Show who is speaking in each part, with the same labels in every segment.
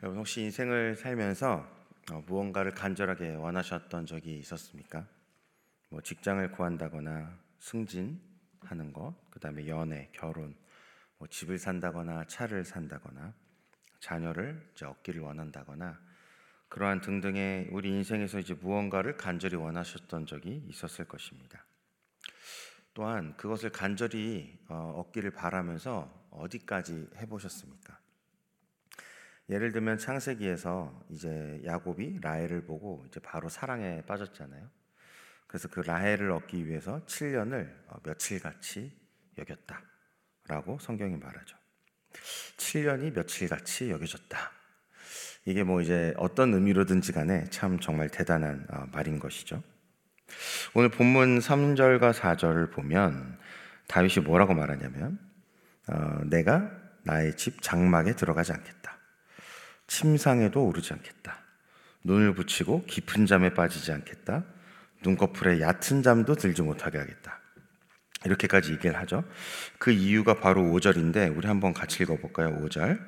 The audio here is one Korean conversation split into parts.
Speaker 1: 여러분 혹시 인생을 살면서 어, 무언가를 간절하게 원하셨던 적이 있었습니까? 뭐 직장을 구한다거나 승진하는 것, 그다음에 연애, 결혼, 뭐 집을 산다거나 차를 산다거나 자녀를 이제 얻기를 원한다거나 그러한 등등의 우리 인생에서 이제 무언가를 간절히 원하셨던 적이 있었을 것입니다. 또한 그것을 간절히 어, 얻기를 바라면서 어디까지 해보셨습니까? 예를 들면 창세기에서 이제 야곱이 라헬을 보고 이제 바로 사랑에 빠졌잖아요. 그래서 그 라헬을 얻기 위해서 7년을 어, 며칠 같이 여겼다라고 성경이 말하죠. 7년이 며칠 같이 여겨졌다. 이게 뭐 이제 어떤 의미로든지 간에 참 정말 대단한 어, 말인 것이죠. 오늘 본문 3절과 4절을 보면 다윗이 뭐라고 말하냐면 어, 내가 나의 집 장막에 들어가지 않겠다. 침상에도 오르지 않겠다. 눈을 붙이고 깊은 잠에 빠지지 않겠다. 눈꺼풀에 얕은 잠도 들지 못하게 하겠다. 이렇게까지 얘기를 하죠. 그 이유가 바로 5절인데 우리 한번 같이 읽어 볼까요? 5절.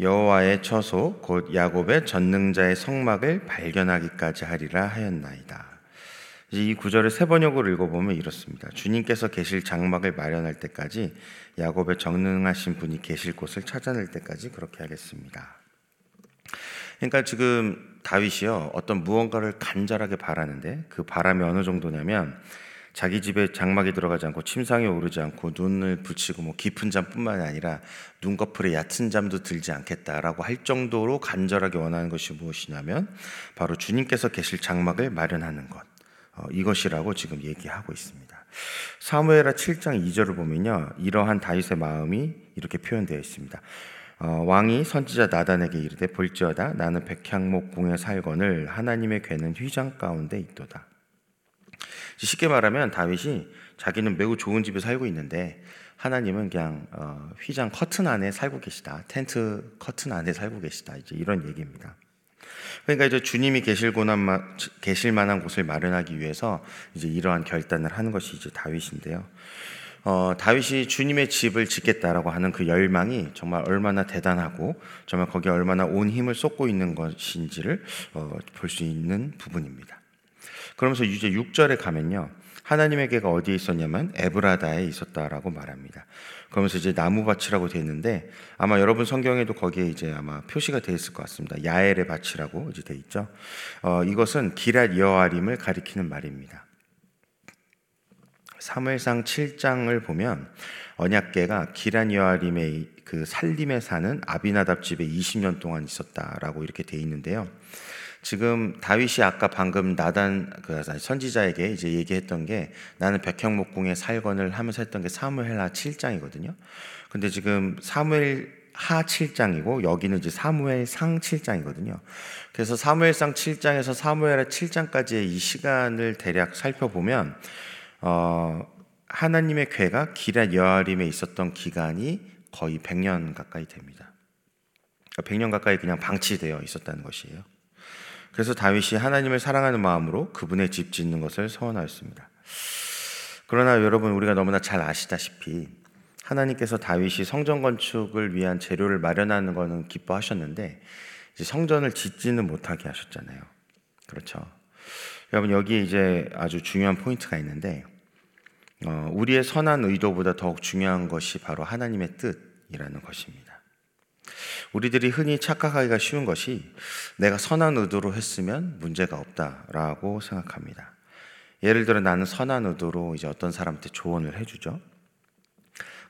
Speaker 1: 여호와의 처소 곧 야곱의 전능자의 성막을 발견하기까지 하리라 하였나이다. 이 구절을 세 번역으로 읽어보면 이렇습니다. 주님께서 계실 장막을 마련할 때까지 야곱의 정능하신 분이 계실 곳을 찾아낼 때까지 그렇게 하겠습니다. 그러니까 지금 다윗이요 어떤 무언가를 간절하게 바라는데 그 바람이 어느 정도냐면 자기 집에 장막에 들어가지 않고 침상에 오르지 않고 눈을 붙이고 뭐 깊은 잠뿐만 아니라 눈꺼풀에 얕은 잠도 들지 않겠다라고 할 정도로 간절하게 원하는 것이 무엇이냐면 바로 주님께서 계실 장막을 마련하는 것 어, 이것이라고 지금 얘기하고 있습니다. 사무엘하 7장 2절을 보면요 이러한 다윗의 마음이 이렇게 표현되어 있습니다. 어, 왕이 선지자 나단에게 이르되 볼지어다 나는 백향목 궁에 살거늘 하나님의 괴는 휘장 가운데 있도다. 쉽게 말하면 다윗이 자기는 매우 좋은 집에 살고 있는데 하나님은 그냥 어, 휘장 커튼 안에 살고 계시다. 텐트 커튼 안에 살고 계시다. 이제 이런 얘기입니다. 그러니까 이제 주님이 계실 곳만 계실 만한 곳을 마련하기 위해서 이제 이러한 결단을 하는 것이 이제 다윗인데요. 어, 다윗이 주님의 집을 짓겠다라고 하는 그 열망이 정말 얼마나 대단하고 정말 거기에 얼마나 온 힘을 쏟고 있는 것인지를 어, 볼 수 있는 부분입니다. 그러면서 이제 6절에 가면요. 하나님의 개가 어디에 있었냐면 에브라다에 있었다라고 말합니다. 그러면서 이제 나무밭이라고 되어 있는데 아마 여러분 성경에도 거기에 이제 아마 표시가 되어 있을 것 같습니다. 야엘의 밭이라고 이제 되어 있죠. 어, 이것은 기랏 여아림을 가리키는 말입니다. 사무엘상 7장을 보면 언약계가 기란 여아림의 그 살림에 사는 아비나답 집에 20년 동안 있었다라고 이렇게 돼 있는데요. 지금 다윗이 아까 방금 나단 그 선지자에게 이제 얘기했던 게 나는 백향목궁에 살건을 하면서 했던 게 사무엘하 7장이거든요. 근데 지금 사무엘 하 7장이고 여기는 이제 사무엘 상 7장이거든요. 그래서 사무엘상 7장에서 사무엘하 7장까지의 이 시간을 대략 살펴보면 어, 하나님의 괴가 기라 여아림에 있었던 기간이 거의 100년 가까이 됩니다. 100년 그러니까 가까이 그냥 방치되어 있었다는 것이에요. 그래서 다윗이 하나님을 사랑하는 마음으로 그분의 집 짓는 것을 소원하였습니다. 그러나 여러분 우리가 너무나 잘 아시다시피 하나님께서 다윗이 성전 건축을 위한 재료를 마련하는 것은 기뻐하셨는데 성전을 짓지는 못하게 하셨잖아요. 그렇죠. 여러분 여기에 이제 아주 중요한 포인트가 있는데 어, 우리의 선한 의도보다 더욱 중요한 것이 바로 하나님의 뜻이라는 것입니다. 우리들이 흔히 착각하기가 쉬운 것이 내가 선한 의도로 했으면 문제가 없다라고 생각합니다. 예를 들어 나는 선한 의도로 이제 어떤 사람한테 조언을 해주죠.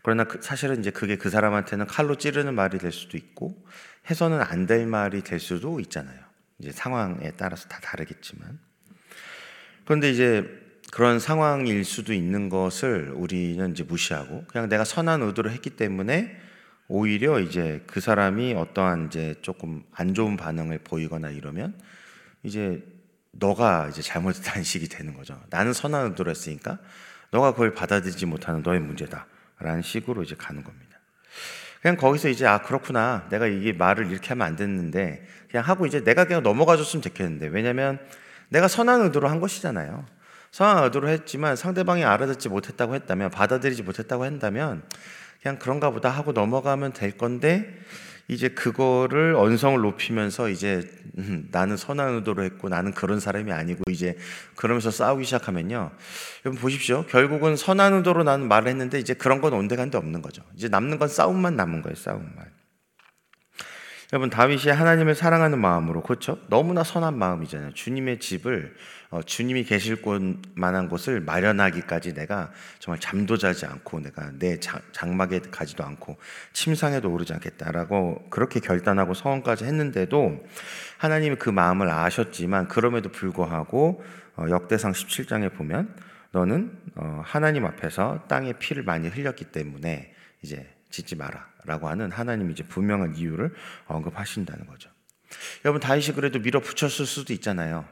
Speaker 1: 그러나 그 사실은 이제 그게 그 사람한테는 칼로 찌르는 말이 될 수도 있고 해서는 안 될 말이 될 수도 있잖아요. 이제 상황에 따라서 다 다르겠지만 그런데 이제 그런 상황일 수도 있는 것을 우리는 이제 무시하고 그냥 내가 선한 의도를 했기 때문에 오히려 이제 그 사람이 어떠한 이제 조금 안 좋은 반응을 보이거나 이러면 이제 너가 이제 잘못했다는 식이 되는 거죠. 나는 선한 의도를 했으니까 너가 그걸 받아들이지 못하는 너의 문제다라는 식으로 이제 가는 겁니다. 그냥 거기서 이제 아 그렇구나 내가 이게 말을 이렇게 하면 안 됐는데 그냥 하고 이제 내가 그냥 넘어가줬으면 좋겠는데 왜냐면 내가 선한 의도로 한 것이잖아요. 선한 의도로 했지만 상대방이 알아듣지 못했다고 했다면 받아들이지 못했다고 한다면 그냥 그런가 보다 하고 넘어가면 될 건데 이제 그거를 언성을 높이면서 이제 음, 나는 선한 의도로 했고 나는 그런 사람이 아니고 이제 그러면서 싸우기 시작하면요. 여러분 보십시오. 결국은 선한 의도로 나는 말을 했는데 이제 그런 건 온데간데 없는 거죠. 이제 남는 건 싸움만 남은 거예요. 싸움만. 여러분 다윗이 하나님을 사랑하는 마음으로 그렇죠? 너무나 선한 마음이잖아요. 주님의 집을 어, 주님이 계실 곳 만한 곳을 마련하기까지 내가 정말 잠도 자지 않고 내가 내 장, 장막에 가지도 않고 침상에도 오르지 않겠다라고 그렇게 결단하고 서원까지 했는데도 하나님이 그 마음을 아셨지만 그럼에도 불구하고 어, 역대상 17장에 보면 너는 어, 하나님 앞에서 땅에 피를 많이 흘렸기 때문에 이제 짓지 마라 라고 하는 하나님이 이제 분명한 이유를 언급하신다는 거죠. 여러분 다윗이 그래도 밀어붙였을 수도 있잖아요.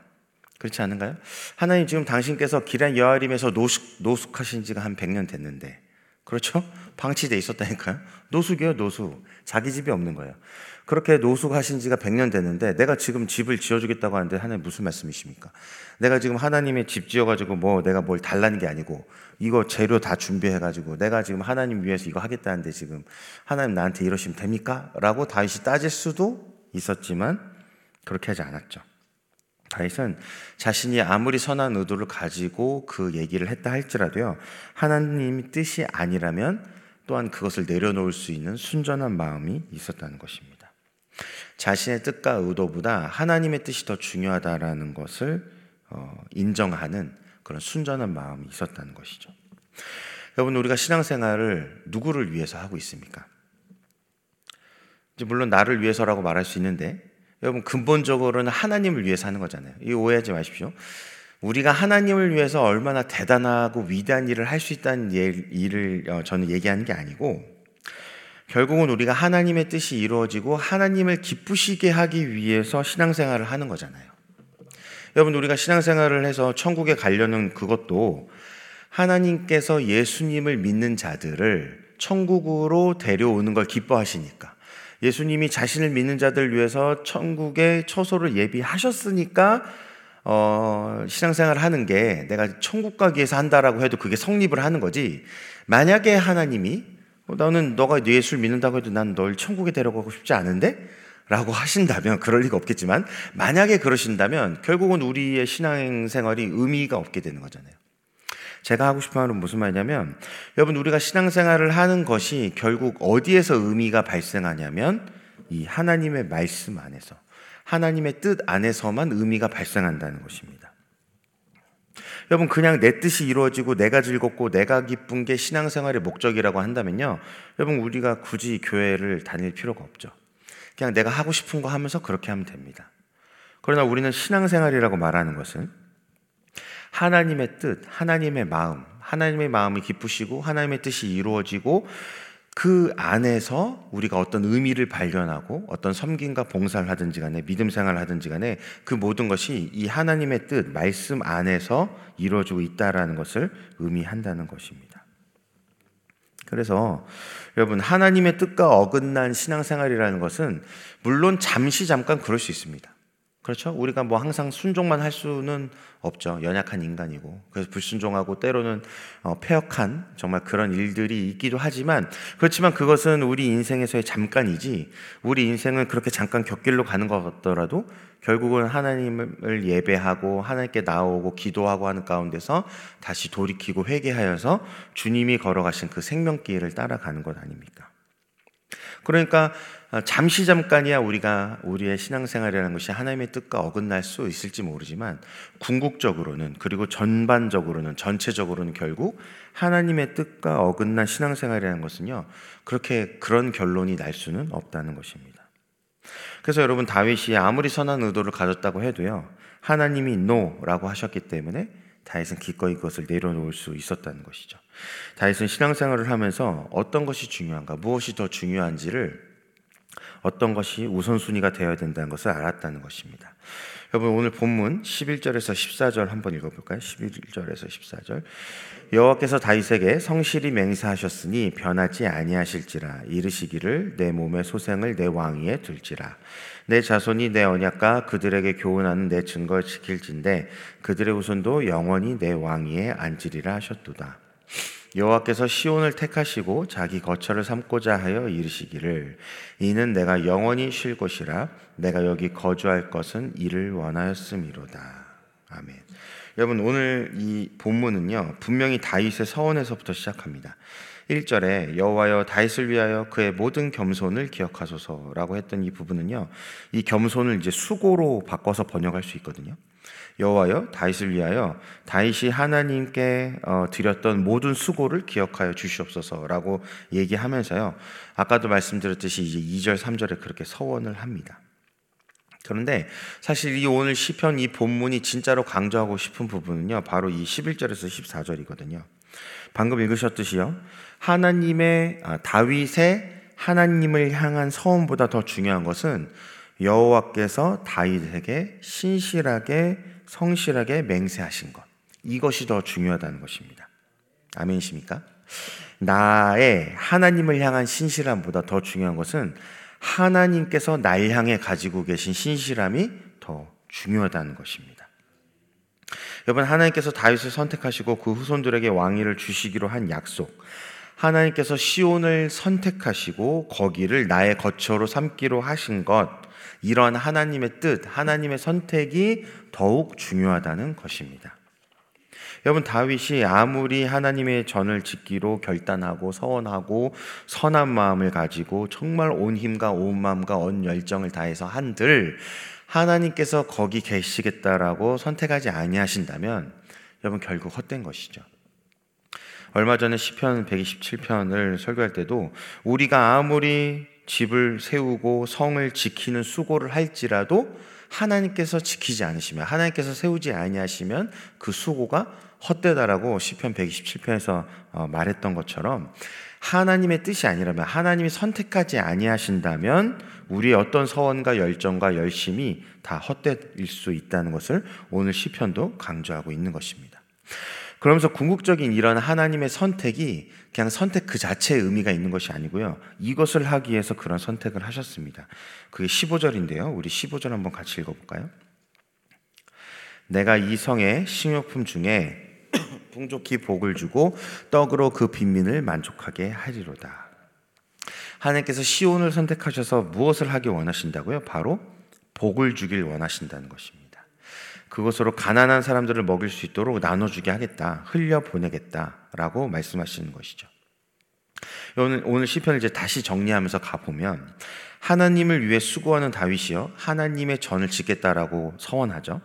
Speaker 1: 그렇지 않은가요? 하나님 지금 당신께서 기란 여아림에서 노숙, 노숙하신 지가 한 100년 됐는데 그렇죠? 방치돼 있었다니까요. 노숙이요, 노숙. 자기 집이 없는 거예요. 그렇게 노숙하신 지가 100년 됐는데 내가 지금 집을 지어주겠다고 하는데 하나님 무슨 말씀이십니까? 내가 지금 하나님의 집 지어가지고 뭐 내가 뭘 달라는 게 아니고 이거 재료 다 준비해가지고 내가 지금 하나님 위해서 이거 하겠다는데 지금 하나님 나한테 이러시면 됩니까? 라고 다윗이 따질 수도 있었지만 그렇게 하지 않았죠. 다윗은 자신이 아무리 선한 의도를 가지고 그 얘기를 했다 할지라도요, 하나님의 뜻이 아니라면 또한 그것을 내려놓을 수 있는 순전한 마음이 있었다는 것입니다. 자신의 뜻과 의도보다 하나님의 뜻이 더 중요하다라는 것을 어, 인정하는 그런 순전한 마음이 있었다는 것이죠. 여러분 우리가 신앙생활을 누구를 위해서 하고 있습니까? 물론 나를 위해서라고 말할 수 있는데 여러분 근본적으로는 하나님을 위해서 하는 거잖아요. 이 오해하지 마십시오. 우리가 하나님을 위해서 얼마나 대단하고 위대한 일을 할 수 있다는 일을 어, 저는 얘기하는 게 아니고 결국은 우리가 하나님의 뜻이 이루어지고 하나님을 기쁘시게 하기 위해서 신앙생활을 하는 거잖아요. 여러분 우리가 신앙생활을 해서 천국에 가려는 그것도 하나님께서 예수님을 믿는 자들을 천국으로 데려오는 걸 기뻐하시니까 예수님이 자신을 믿는 자들 위해서 천국의 처소를 예비하셨으니까 어, 신앙생활을 하는 게 내가 천국 가기 위해서 한다라고 해도 그게 성립을 하는 거지. 만약에 하나님이 어, 나는 너가 예수를 믿는다고 해도 난 널 천국에 데려가고 싶지 않은데? 라고 하신다면 그럴 리가 없겠지만 만약에 그러신다면 결국은 우리의 신앙생활이 의미가 없게 되는 거잖아요. 제가 하고 싶은 말은 무슨 말이냐면 여러분 우리가 신앙생활을 하는 것이 결국 어디에서 의미가 발생하냐면 이 하나님의 말씀 안에서 하나님의 뜻 안에서만 의미가 발생한다는 것입니다. 여러분 그냥 내 뜻이 이루어지고 내가 즐겁고 내가 기쁜 게 신앙생활의 목적이라고 한다면요. 여러분 우리가 굳이 교회를 다닐 필요가 없죠. 그냥 내가 하고 싶은 거 하면서 그렇게 하면 됩니다. 그러나 우리는 신앙생활이라고 말하는 것은 하나님의 뜻, 하나님의 마음, 하나님의 마음이 기쁘시고 하나님의 뜻이 이루어지고 그 안에서 우리가 어떤 의미를 발견하고 어떤 섬김과 봉사를 하든지 간에 믿음 생활을 하든지 간에 그 모든 것이 이 하나님의 뜻, 말씀 안에서 이루어지고 있다라는 것을 의미한다는 것입니다. 그래서 여러분 하나님의 뜻과 어긋난 신앙생활이라는 것은 물론 잠시 잠깐 그럴 수 있습니다. 그렇죠? 우리가 뭐 항상 순종만 할 수는 없죠. 연약한 인간이고. 그래서 불순종하고 때로는 어, 폐역한 정말 그런 일들이 있기도 하지만 그렇지만 그것은 우리 인생에서의 잠깐이지 우리 인생은 그렇게 잠깐 곁길로 가는 것 같더라도 결국은 하나님을 예배하고 하나님께 나오고 기도하고 하는 가운데서 다시 돌이키고 회개하여서 주님이 걸어가신 그 생명길을 따라가는 것 아닙니까? 그러니까 어, 잠시 잠깐이야 우리가 우리의 신앙생활이라는 것이 하나님의 뜻과 어긋날 수 있을지 모르지만 궁극적으로는 그리고 전반적으로는 전체적으로는 결국 하나님의 뜻과 어긋난 신앙생활이라는 것은요 그렇게 그런 결론이 날 수는 없다는 것입니다. 그래서 여러분 다윗이 아무리 선한 의도를 가졌다고 해도요 하나님이 no라고 하셨기 때문에 다윗은 기꺼이 그것을 내려놓을 수 있었다는 것이죠. 다윗은 신앙생활을 하면서 어떤 것이 중요한가, 무엇이 더 중요한지를 어떤 것이 우선순위가 되어야 된다는 것을 알았다는 것입니다. 여러분 오늘 본문 11절에서 14절 한번 읽어볼까요? 11절에서 14절 여호와께서 다윗에게 성실히 맹세하셨으니 변하지 아니하실지라 이르시기를 내 몸의 소생을 내 왕위에 둘지라 내 자손이 내 언약과 그들에게 교훈하는 내 증거를 지킬진데 그들의 후손도 영원히 내 왕위에 앉으리라 하셨도다. 여호와께서 시온을 택하시고 자기 거처를 삼고자 하여 이르시기를 이는 내가 영원히 쉴 곳이라 내가 여기 거주할 것은 이를 원하였음이로다. 아멘. 여러분 오늘 이 본문은요 분명히 다윗의 서원에서부터 시작합니다. 1절에 여호와여 다윗을 위하여 그의 모든 겸손을 기억하소서라고 했던 이 부분은요. 이 겸손을 이제 수고로 바꿔서 번역할 수 있거든요. 여호와여 다윗을 위하여 다윗이 하나님께 어, 드렸던 모든 수고를 기억하여 주시옵소서라고 얘기하면서요. 아까도 말씀드렸듯이 이제 2절 3절에 그렇게 서원을 합니다. 그런데 사실 이 오늘 시편 이 본문이 진짜로 강조하고 싶은 부분은요. 바로 이 11절에서 14절이거든요. 방금 읽으셨듯이요. 하나님의 아, 다윗의 하나님을 향한 서원보다 더 중요한 것은 여호와께서 다윗에게 신실하게 성실하게 맹세하신 것. 이것이 더 중요하다는 것입니다. 아멘이십니까? 나의 하나님을 향한 신실함보다 더 중요한 것은 하나님께서 날 향해 가지고 계신 신실함이 더 중요하다는 것입니다. 여러분 하나님께서 다윗을 선택하시고 그 후손들에게 왕위를 주시기로 한 약속. 하나님께서 시온을 선택하시고 거기를 나의 거처로 삼기로 하신 것. 이런 하나님의 뜻, 하나님의 선택이 더욱 중요하다는 것입니다. 여러분 다윗이 아무리 하나님의 전을 짓기로 결단하고 서원하고 선한 마음을 가지고 정말 온 힘과 온 마음과 온 열정을 다해서 한들 하나님께서 거기 계시겠다라고 선택하지 아니하신다면 여러분 결국 헛된 것이죠. 얼마 전에 시편 127편을 설교할 때도 우리가 아무리 집을 세우고 성을 지키는 수고를 할지라도 하나님께서 지키지 않으시면 하나님께서 세우지 아니하시면 그 수고가 헛되다라고 시편 127편에서 어, 말했던 것처럼 하나님의 뜻이 아니라면 하나님이 선택하지 아니하신다면 우리의 어떤 서원과 열정과 열심이 다 헛되일 수 있다는 것을 오늘 시편도 강조하고 있는 것입니다. 그러면서 궁극적인 이런 하나님의 선택이 그냥 선택 그 자체의 의미가 있는 것이 아니고요. 이것을 하기 위해서 그런 선택을 하셨습니다. 그게 15절인데요. 우리 15절 한번 같이 읽어볼까요? 내가 이 성의 식료품 중에 풍족히 복을 주고 떡으로 그 빈민을 만족하게 하리로다. 하나님께서 시온을 선택하셔서 무엇을 하기 원하신다고요? 바로 복을 주길 원하신다는 것입니다. 그것으로 가난한 사람들을 먹일 수 있도록 나눠주게 하겠다, 흘려 보내겠다라고 말씀하시는 것이죠. 오늘 오늘 시편을 이제 다시 정리하면서 가 보면 하나님을 위해 수고하는 다윗이요 하나님의 전을 짓겠다라고 서원하죠.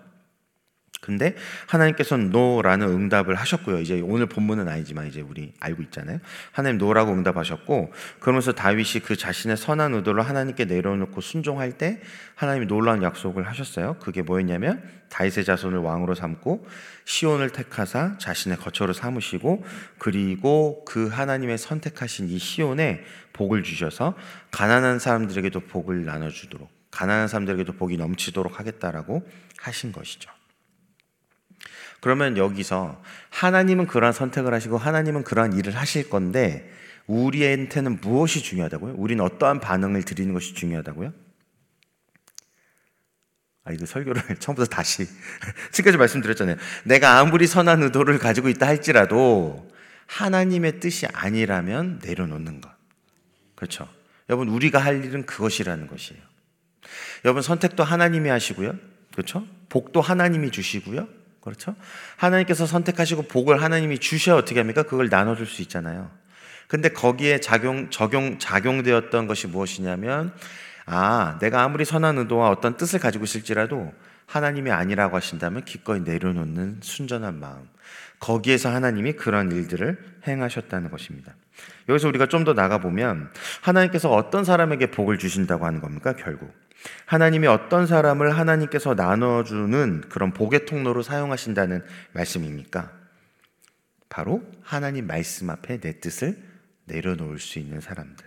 Speaker 1: 근데 하나님께서는 no라는 응답을 하셨고요. 이제 오늘 본문은 아니지만 이제 우리 알고 있잖아요. 하나님 no라고 응답하셨고 그러면서 다윗이 그 자신의 선한 의도를 하나님께 내려놓고 순종할 때 하나님이 놀라운 약속을 하셨어요. 그게 뭐였냐면 다윗의 자손을 왕으로 삼고 시온을 택하사 자신의 거처로 삼으시고 그리고 그 하나님의 선택하신 이 시온에 복을 주셔서 가난한 사람들에게도 복을 나눠 주도록 가난한 사람들에게도 복이 넘치도록 하겠다라고 하신 것이죠. 그러면 여기서 하나님은 그러한 선택을 하시고 하나님은 그러한 일을 하실 건데 우리한테는 무엇이 중요하다고요? 우리는 어떠한 반응을 드리는 것이 중요하다고요? 아, 이거 설교를 처음부터 다시. 지금까지 말씀드렸잖아요. 내가 아무리 선한 의도를 가지고 있다 할지라도 하나님의 뜻이 아니라면 내려놓는 것. 그렇죠. 여러분, 우리가 할 일은 그것이라는 것이에요. 여러분, 선택도 하나님이 하시고요. 그렇죠? 복도 하나님이 주시고요. 그렇죠? 하나님께서 선택하시고 복을 하나님이 주셔야 어떻게 합니까? 그걸 나눠줄 수 있잖아요. 근데 거기에 작용, 적용, 작용되었던 것이 무엇이냐면, 아, 내가 아무리 선한 의도와 어떤 뜻을 가지고 있을지라도 하나님이 아니라고 하신다면 기꺼이 내려놓는 순전한 마음. 거기에서 하나님이 그런 일들을 행하셨다는 것입니다. 여기서 우리가 좀 더 나가보면 하나님께서 어떤 사람에게 복을 주신다고 하는 겁니까? 결국. 하나님이 어떤 사람을 하나님께서 나눠주는 그런 복의 통로로 사용하신다는 말씀입니까? 바로 하나님 말씀 앞에 내 뜻을 내려놓을 수 있는 사람들.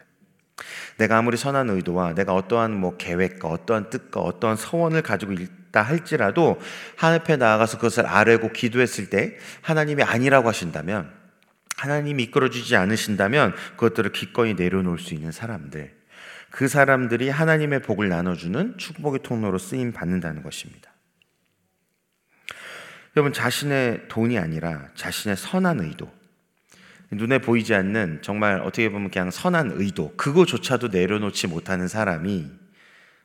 Speaker 1: 내가 아무리 선한 의도와 내가 어떠한 뭐 계획과 어떠한 뜻과 어떠한 서원을 가지고 있다 할지라도 하나님 앞에 나아가서 그것을 아뢰고 기도했을 때 하나님이 아니라고 하신다면 하나님이 이끌어주지 않으신다면 그것들을 기꺼이 내려놓을 수 있는 사람들. 그 사람들이 하나님의 복을 나눠주는 축복의 통로로 쓰임 받는다는 것입니다. 여러분, 자신의 돈이 아니라 자신의 선한 의도. 눈에 보이지 않는 정말 어떻게 보면 그냥 선한 의도 그거조차도 내려놓지 못하는 사람이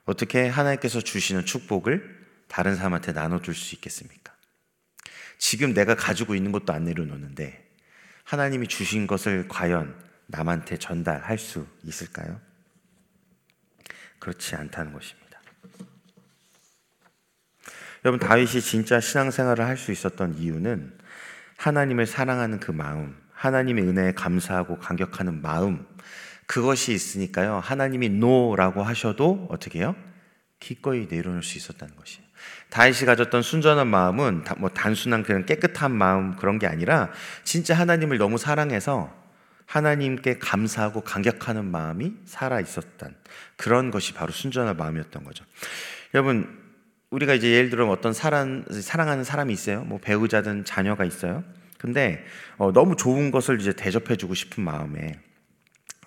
Speaker 1: 어떻게 하나님께서 주시는 축복을 다른 사람한테 나눠줄 수 있겠습니까? 지금 내가 가지고 있는 것도 안 내려놓는데 하나님이 주신 것을 과연 남한테 전달할 수 있을까요? 그렇지 않다는 것입니다. 여러분 다윗이 진짜 신앙생활을 할 수 있었던 이유는 하나님을 사랑하는 그 마음, 하나님의 은혜에 감사하고 감격하는 마음, 그것이 있으니까요. 하나님이 노라고 하셔도 어떻게 해요? 기꺼이 내려놓을 수 있었다는 것이에요. 다윗이 가졌던 순전한 마음은 뭐 단순한 그런 깨끗한 마음 그런 게 아니라 진짜 하나님을 너무 사랑해서 하나님께 감사하고 감격하는 마음이 살아 있었던 그런 것이 바로 순전한 마음이었던 거죠. 여러분 우리가 이제 예를 들어 어떤 사랑 사랑하는 사람이 있어요. 뭐 배우자든 자녀가 있어요. 근데 어, 너무 좋은 것을 이제 대접해주고 싶은 마음에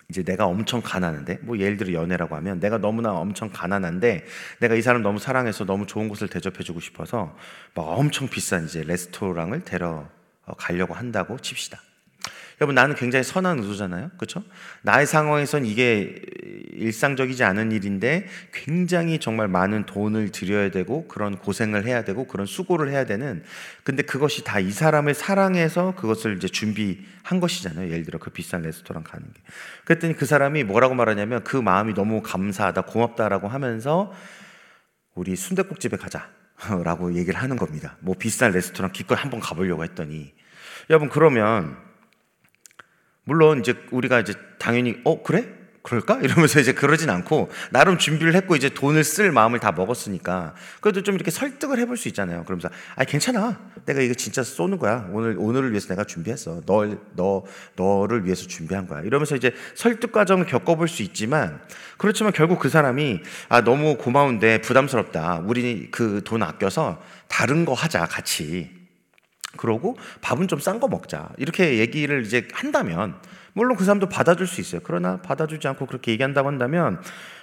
Speaker 1: 이제 내가 엄청 가난한데 뭐 예를 들어 연애라고 하면 내가 너무나 엄청 가난한데 내가 이 사람 너무 사랑해서 너무 좋은 곳을 대접해주고 싶어서 막 엄청 비싼 이제 레스토랑을 데려 가려고 한다고 칩시다. 여러분 나는 굉장히 선한 의도잖아요. 그렇죠? 나의 상황에선 이게 일상적이지 않은 일인데 굉장히 정말 많은 돈을 들여야 되고 그런 고생을 해야 되고 그런 수고를 해야 되는 근데 그것이 다 이 사람을 사랑해서 그것을 이제 준비한 것이잖아요. 예를 들어 그 비싼 레스토랑 가는 게. 그랬더니 그 사람이 뭐라고 말하냐면 그 마음이 너무 감사하다, 고맙다라고 하면서 우리 순대국집에 가자. 라고 얘기를 하는 겁니다. 뭐 비싼 레스토랑 기껏 한번 가보려고 했더니 여러분 그러면 물론 이제 우리가 이제 당연히 어 그래? 그럴까? 이러면서 이제 그러진 않고 나름 준비를 했고 이제 돈을 쓸 마음을 다 먹었으니까 그래도 좀 이렇게 설득을 해볼 수 있잖아요. 그러면서 아 괜찮아. 내가 이거 진짜 쏘는 거야. 오늘 오늘을 위해서 내가 준비했어. 널 너 너를 위해서 준비한 거야. 이러면서 이제 설득 과정을 겪어볼 수 있지만 그렇지만 결국 그 사람이 아 너무 고마운데 부담스럽다. 우리 그 돈 아껴서 다른 거 하자 같이. 그러고 밥은 좀 싼 거 먹자. 이렇게 얘기를 이제 한다면 물론 그 사람도 받아줄 수 있어요. 그러나 받아주지 않고 그렇게 얘기한다고 한다면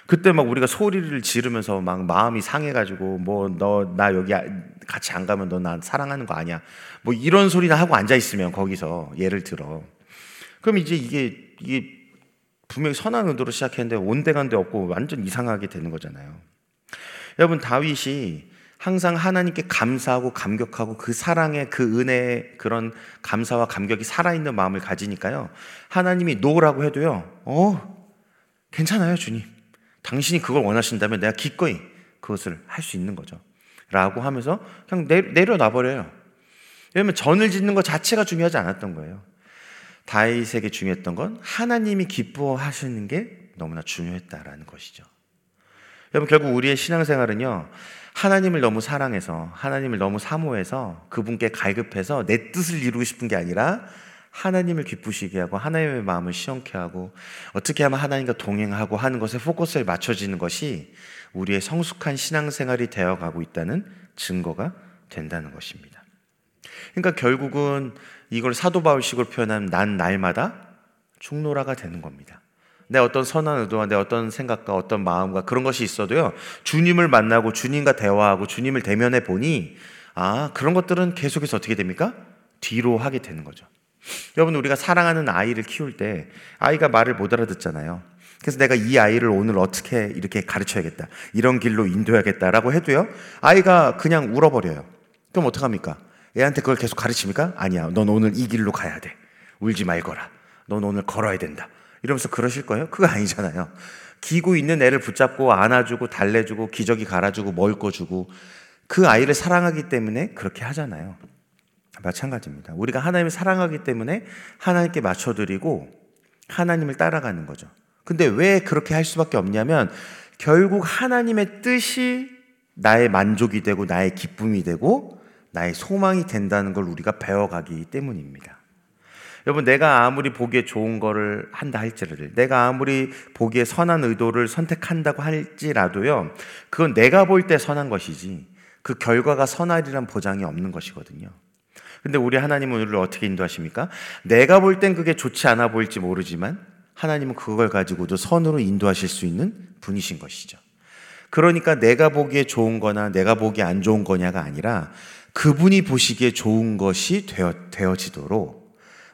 Speaker 1: 그때 막 우리가 소리를 지르면서 막 마음이 상해가지고 뭐 너 나 여기 같이 안 가면 너 나 사랑하는 거 아니야. 뭐 이런 소리나 하고 앉아 있으면 거기서 예를 들어 그럼 이제 이게 이게 분명히 선한 의도로 시작했는데 온데간데 없고 완전 이상하게 되는 거잖아요. 여러분 다윗이 항상 하나님께 감사하고 감격하고 그 사랑의 그 은혜의 그런 감사와 감격이 살아있는 마음을 가지니까요. 하나님이 노라고 해도요. 어, 괜찮아요, 주님. 당신이 그걸 원하신다면 내가 기꺼이 그것을 할 수 있는 거죠. 라고 하면서 그냥 내려놔 버려요. 왜냐면 전을 짓는 것 자체가 중요하지 않았던 거예요. 다윗에게 중요했던 건 하나님이 기뻐하시는 게 너무나 중요했다라는 것이죠. 여러분 결국 우리의 신앙생활은요. 하나님을 너무 사랑해서 하나님을 너무 사모해서 그분께 갈급해서 내 뜻을 이루고 싶은 게 아니라 하나님을 기쁘시게 하고 하나님의 마음을 시원케 하고 어떻게 하면 하나님과 동행하고 하는 것에 포커스를 맞춰지는 것이 우리의 성숙한 신앙생활이 되어가고 있다는 증거가 된다는 것입니다. 그러니까 결국은 이걸 사도 바울식으로 표현하면 난 날마다 충노라가 되는 겁니다. 내 어떤 선한 의도와 내 어떤 생각과 어떤 마음과 그런 것이 있어도요. 주님을 만나고 주님과 대화하고 주님을 대면해 보니 아, 그런 것들은 계속해서 어떻게 됩니까? 뒤로 하게 되는 거죠. 여러분 우리가 사랑하는 아이를 키울 때 아이가 말을 못 알아듣잖아요. 그래서 내가 이 아이를 오늘 어떻게 이렇게 가르쳐야겠다. 이런 길로 인도해야겠다라고 해도요. 아이가 그냥 울어버려요. 그럼 어떡합니까? 애한테 그걸 계속 가르칩니까? 아니야. 넌 오늘 이 길로 가야 돼. 울지 말거라. 넌 오늘 걸어야 된다. 이러면서 그러실 거예요? 그거 아니잖아요. 기고 있는 애를 붙잡고 안아주고 달래주고 기저귀 갈아주고 먹을 거 주고 그 아이를 사랑하기 때문에 그렇게 하잖아요. 마찬가지입니다. 우리가 하나님을 사랑하기 때문에 하나님께 맞춰드리고 하나님을 따라가는 거죠. 근데 왜 그렇게 할 수밖에 없냐면 결국 하나님의 뜻이 나의 만족이 되고 나의 기쁨이 되고 나의 소망이 된다는 걸 우리가 배워가기 때문입니다. 여러분, 내가 아무리 보기에 좋은 거를 한다 할지라도, 내가 아무리 보기에 선한 의도를 선택한다고 할지라도요, 그건 내가 볼 때 선한 것이지, 그 결과가 선하리란 보장이 없는 것이거든요. 근데 우리 하나님은 우리를 어떻게 인도하십니까? 내가 볼 땐 그게 좋지 않아 보일지 모르지만, 하나님은 그걸 가지고도 선으로 인도하실 수 있는 분이신 것이죠. 그러니까 내가 보기에 좋은 거나 내가 보기에 안 좋은 거냐가 아니라 그분이 보시기에 좋은 것이 되어, 되어지도록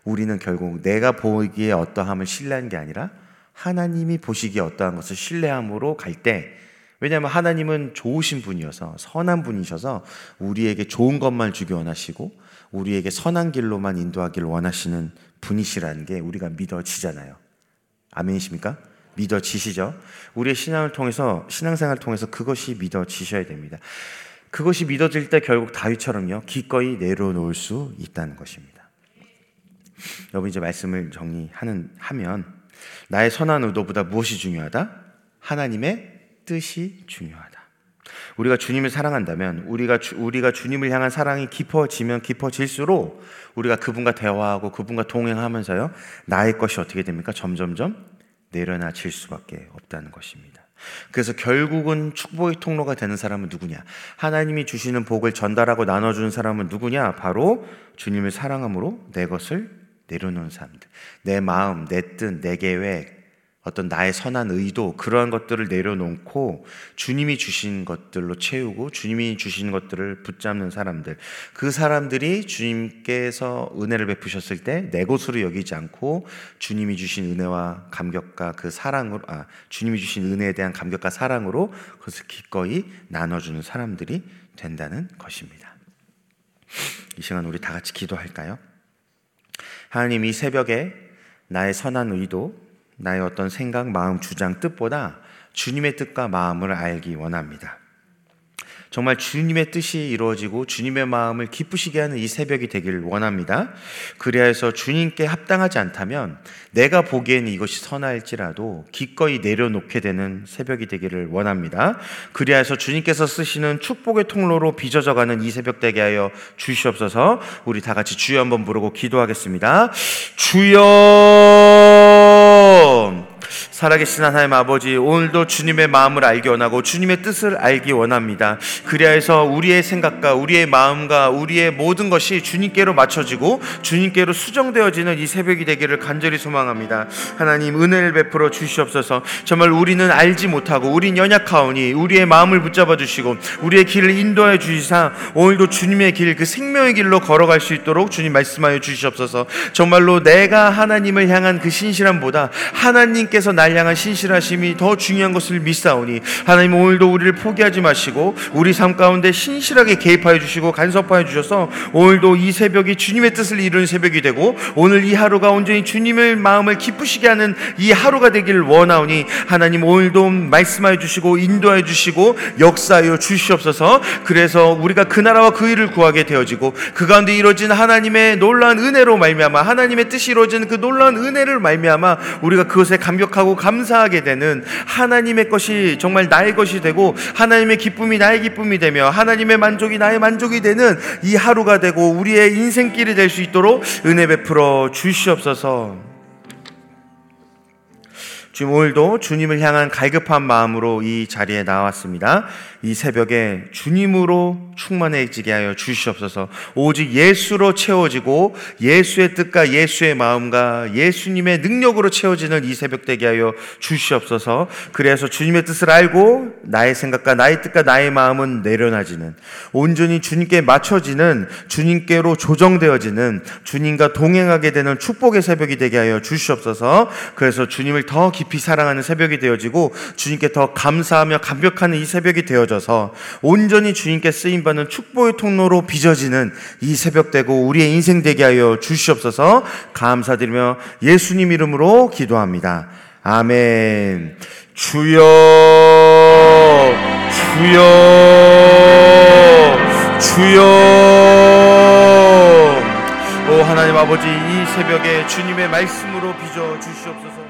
Speaker 1: 우리는 결국 내가 보기에 어떠함을 신뢰하는 게 아니라 하나님이 보시기에 어떠한 것을 신뢰함으로 갈 때, 왜냐하면 하나님은 좋으신 분이어서 선한 분이셔서 우리에게 좋은 것만 주기 원하시고 우리에게 선한 길로만 인도하기를 원하시는 분이시라는 게 우리가 믿어지잖아요. 아멘이십니까? 믿어지시죠? 우리의 신앙을 통해서 신앙생활을 통해서 그것이 믿어지셔야 됩니다. 그것이 믿어질 때 결국 다윗처럼요 기꺼이 내려놓을 수 있다는 것입니다. 여러분 이제 말씀을 정리하는 하면 나의 선한 의도보다 무엇이 중요하다? 하나님의 뜻이 중요하다. 우리가 주님을 사랑한다면 우리가 주, 우리가 주님을 향한 사랑이 깊어지면 깊어질수록 우리가 그분과 대화하고 그분과 동행하면서요 나의 것이 어떻게 됩니까? 점점점 내려놔질 수밖에 없다는 것입니다. 그래서 결국은 축복의 통로가 되는 사람은 누구냐? 하나님이 주시는 복을 전달하고 나눠주는 사람은 누구냐? 바로 주님을 사랑함으로 내 것을 내려놓은 사람들. 내 마음, 내 뜻, 내 계획, 어떤 나의 선한 의도, 그러한 것들을 내려놓고 주님이 주신 것들로 채우고 주님이 주신 것들을 붙잡는 사람들. 그 사람들이 주님께서 은혜를 베푸셨을 때 내 것으로 여기지 않고 주님이 주신 은혜와 감격과 그 사랑으로, 아, 주님이 주신 은혜에 대한 감격과 사랑으로 그것을 기꺼이 나눠주는 사람들이 된다는 것입니다. 이 시간 우리 다 같이 기도할까요? 하나님 이 새벽에 나의 선한 의도, 나의 어떤 생각, 마음, 주장, 뜻보다 주님의 뜻과 마음을 알기 원합니다. 정말 주님의 뜻이 이루어지고 주님의 마음을 기쁘시게 하는 이 새벽이 되기를 원합니다. 그리하여서 주님께 합당하지 않다면 내가 보기에는 이것이 선할지라도 기꺼이 내려놓게 되는 새벽이 되기를 원합니다. 그리하여서 주님께서 쓰시는 축복의 통로로 빚어져 가는 이 새벽 되게 하여 주시옵소서 우리 다 같이 주여 한번 부르고 기도하겠습니다. 주여 살아계신 하나님 아버지, 오늘도 주님의 마음을 알기 원하고 주님의 뜻을 알기 원합니다. 그리하여서 우리의 생각과 우리의 마음과 우리의 모든 것이 주님께로 맞춰지고 주님께로 수정되어지는 이 새벽이 되기를 간절히 소망합니다. 하나님 은혜를 베풀어 주시옵소서. 정말 우리는 알지 못하고 우린 연약하오니 우리의 마음을 붙잡아 주시고 우리의 길을 인도해 주시사 오늘도 주님의 길, 그 생명의 길로 걸어갈 수 있도록 주님 말씀하여 주시옵소서. 정말로 내가 하나님을 향한 그 신실함보다 하나님께서 날 향한 신실하심이 더 중요한 것을 믿사오니 하나님 오늘도 우리를 포기하지 마시고 우리 삶 가운데 신실하게 개입하여 주시고 간섭하여 주셔서 오늘도 이 새벽이 주님의 뜻을 이루는 새벽이 되고 오늘 이 하루가 온전히 주님의 마음을 기쁘시게 하는 이 하루가 되기를 원하오니 하나님 오늘도 말씀하여 주시고 인도하여 주시고 역사하여 주시옵소서. 그래서 우리가 그 나라와 그 일을 구하게 되어지고 그 가운데 이루어진 하나님의 놀라운 은혜로 말미암아 하나님의 뜻이 이루어진 그 놀라운 은혜를 말미암아 우리가 그것에 감격하고 감사하게 되는 하나님의 것이 정말 나의 것이 되고 하나님의 기쁨이 나의 기쁨이 되며 하나님의 만족이 나의 만족이 되는 이 하루가 되고 우리의 인생길이 될 수 있도록 은혜 베풀어 주시옵소서. 지금 오늘도 주님을 향한 갈급한 마음으로 이 자리에 나왔습니다. 이 새벽에 주님으로 충만해지게 하여 주시옵소서. 오직 예수로 채워지고 예수의 뜻과 예수의 마음과 예수님의 능력으로 채워지는 이 새벽 되게 하여 주시옵소서. 그래서 주님의 뜻을 알고 나의 생각과 나의 뜻과 나의 마음은 내려놔지는 온전히 주님께 맞춰지는 주님께로 조정되어지는 주님과 동행하게 되는 축복의 새벽이 되게 하여 주시옵소서. 그래서 주님을 더 깊이 사랑하는 새벽이 되어지고 주님께 더 감사하며 감격하는 이 새벽이 되 어져서 온전히 주님께 쓰임 받는 축복의 통로로 빚어지는 이 새벽 되고 우리의 인생 되게 하여 주시옵소서. 감사드리며 예수님 이름으로 기도합니다. 아멘. 주여, 주여, 주여. 오 하나님 아버지 이 새벽에 주님의 말씀으로 빚어 주시옵소서.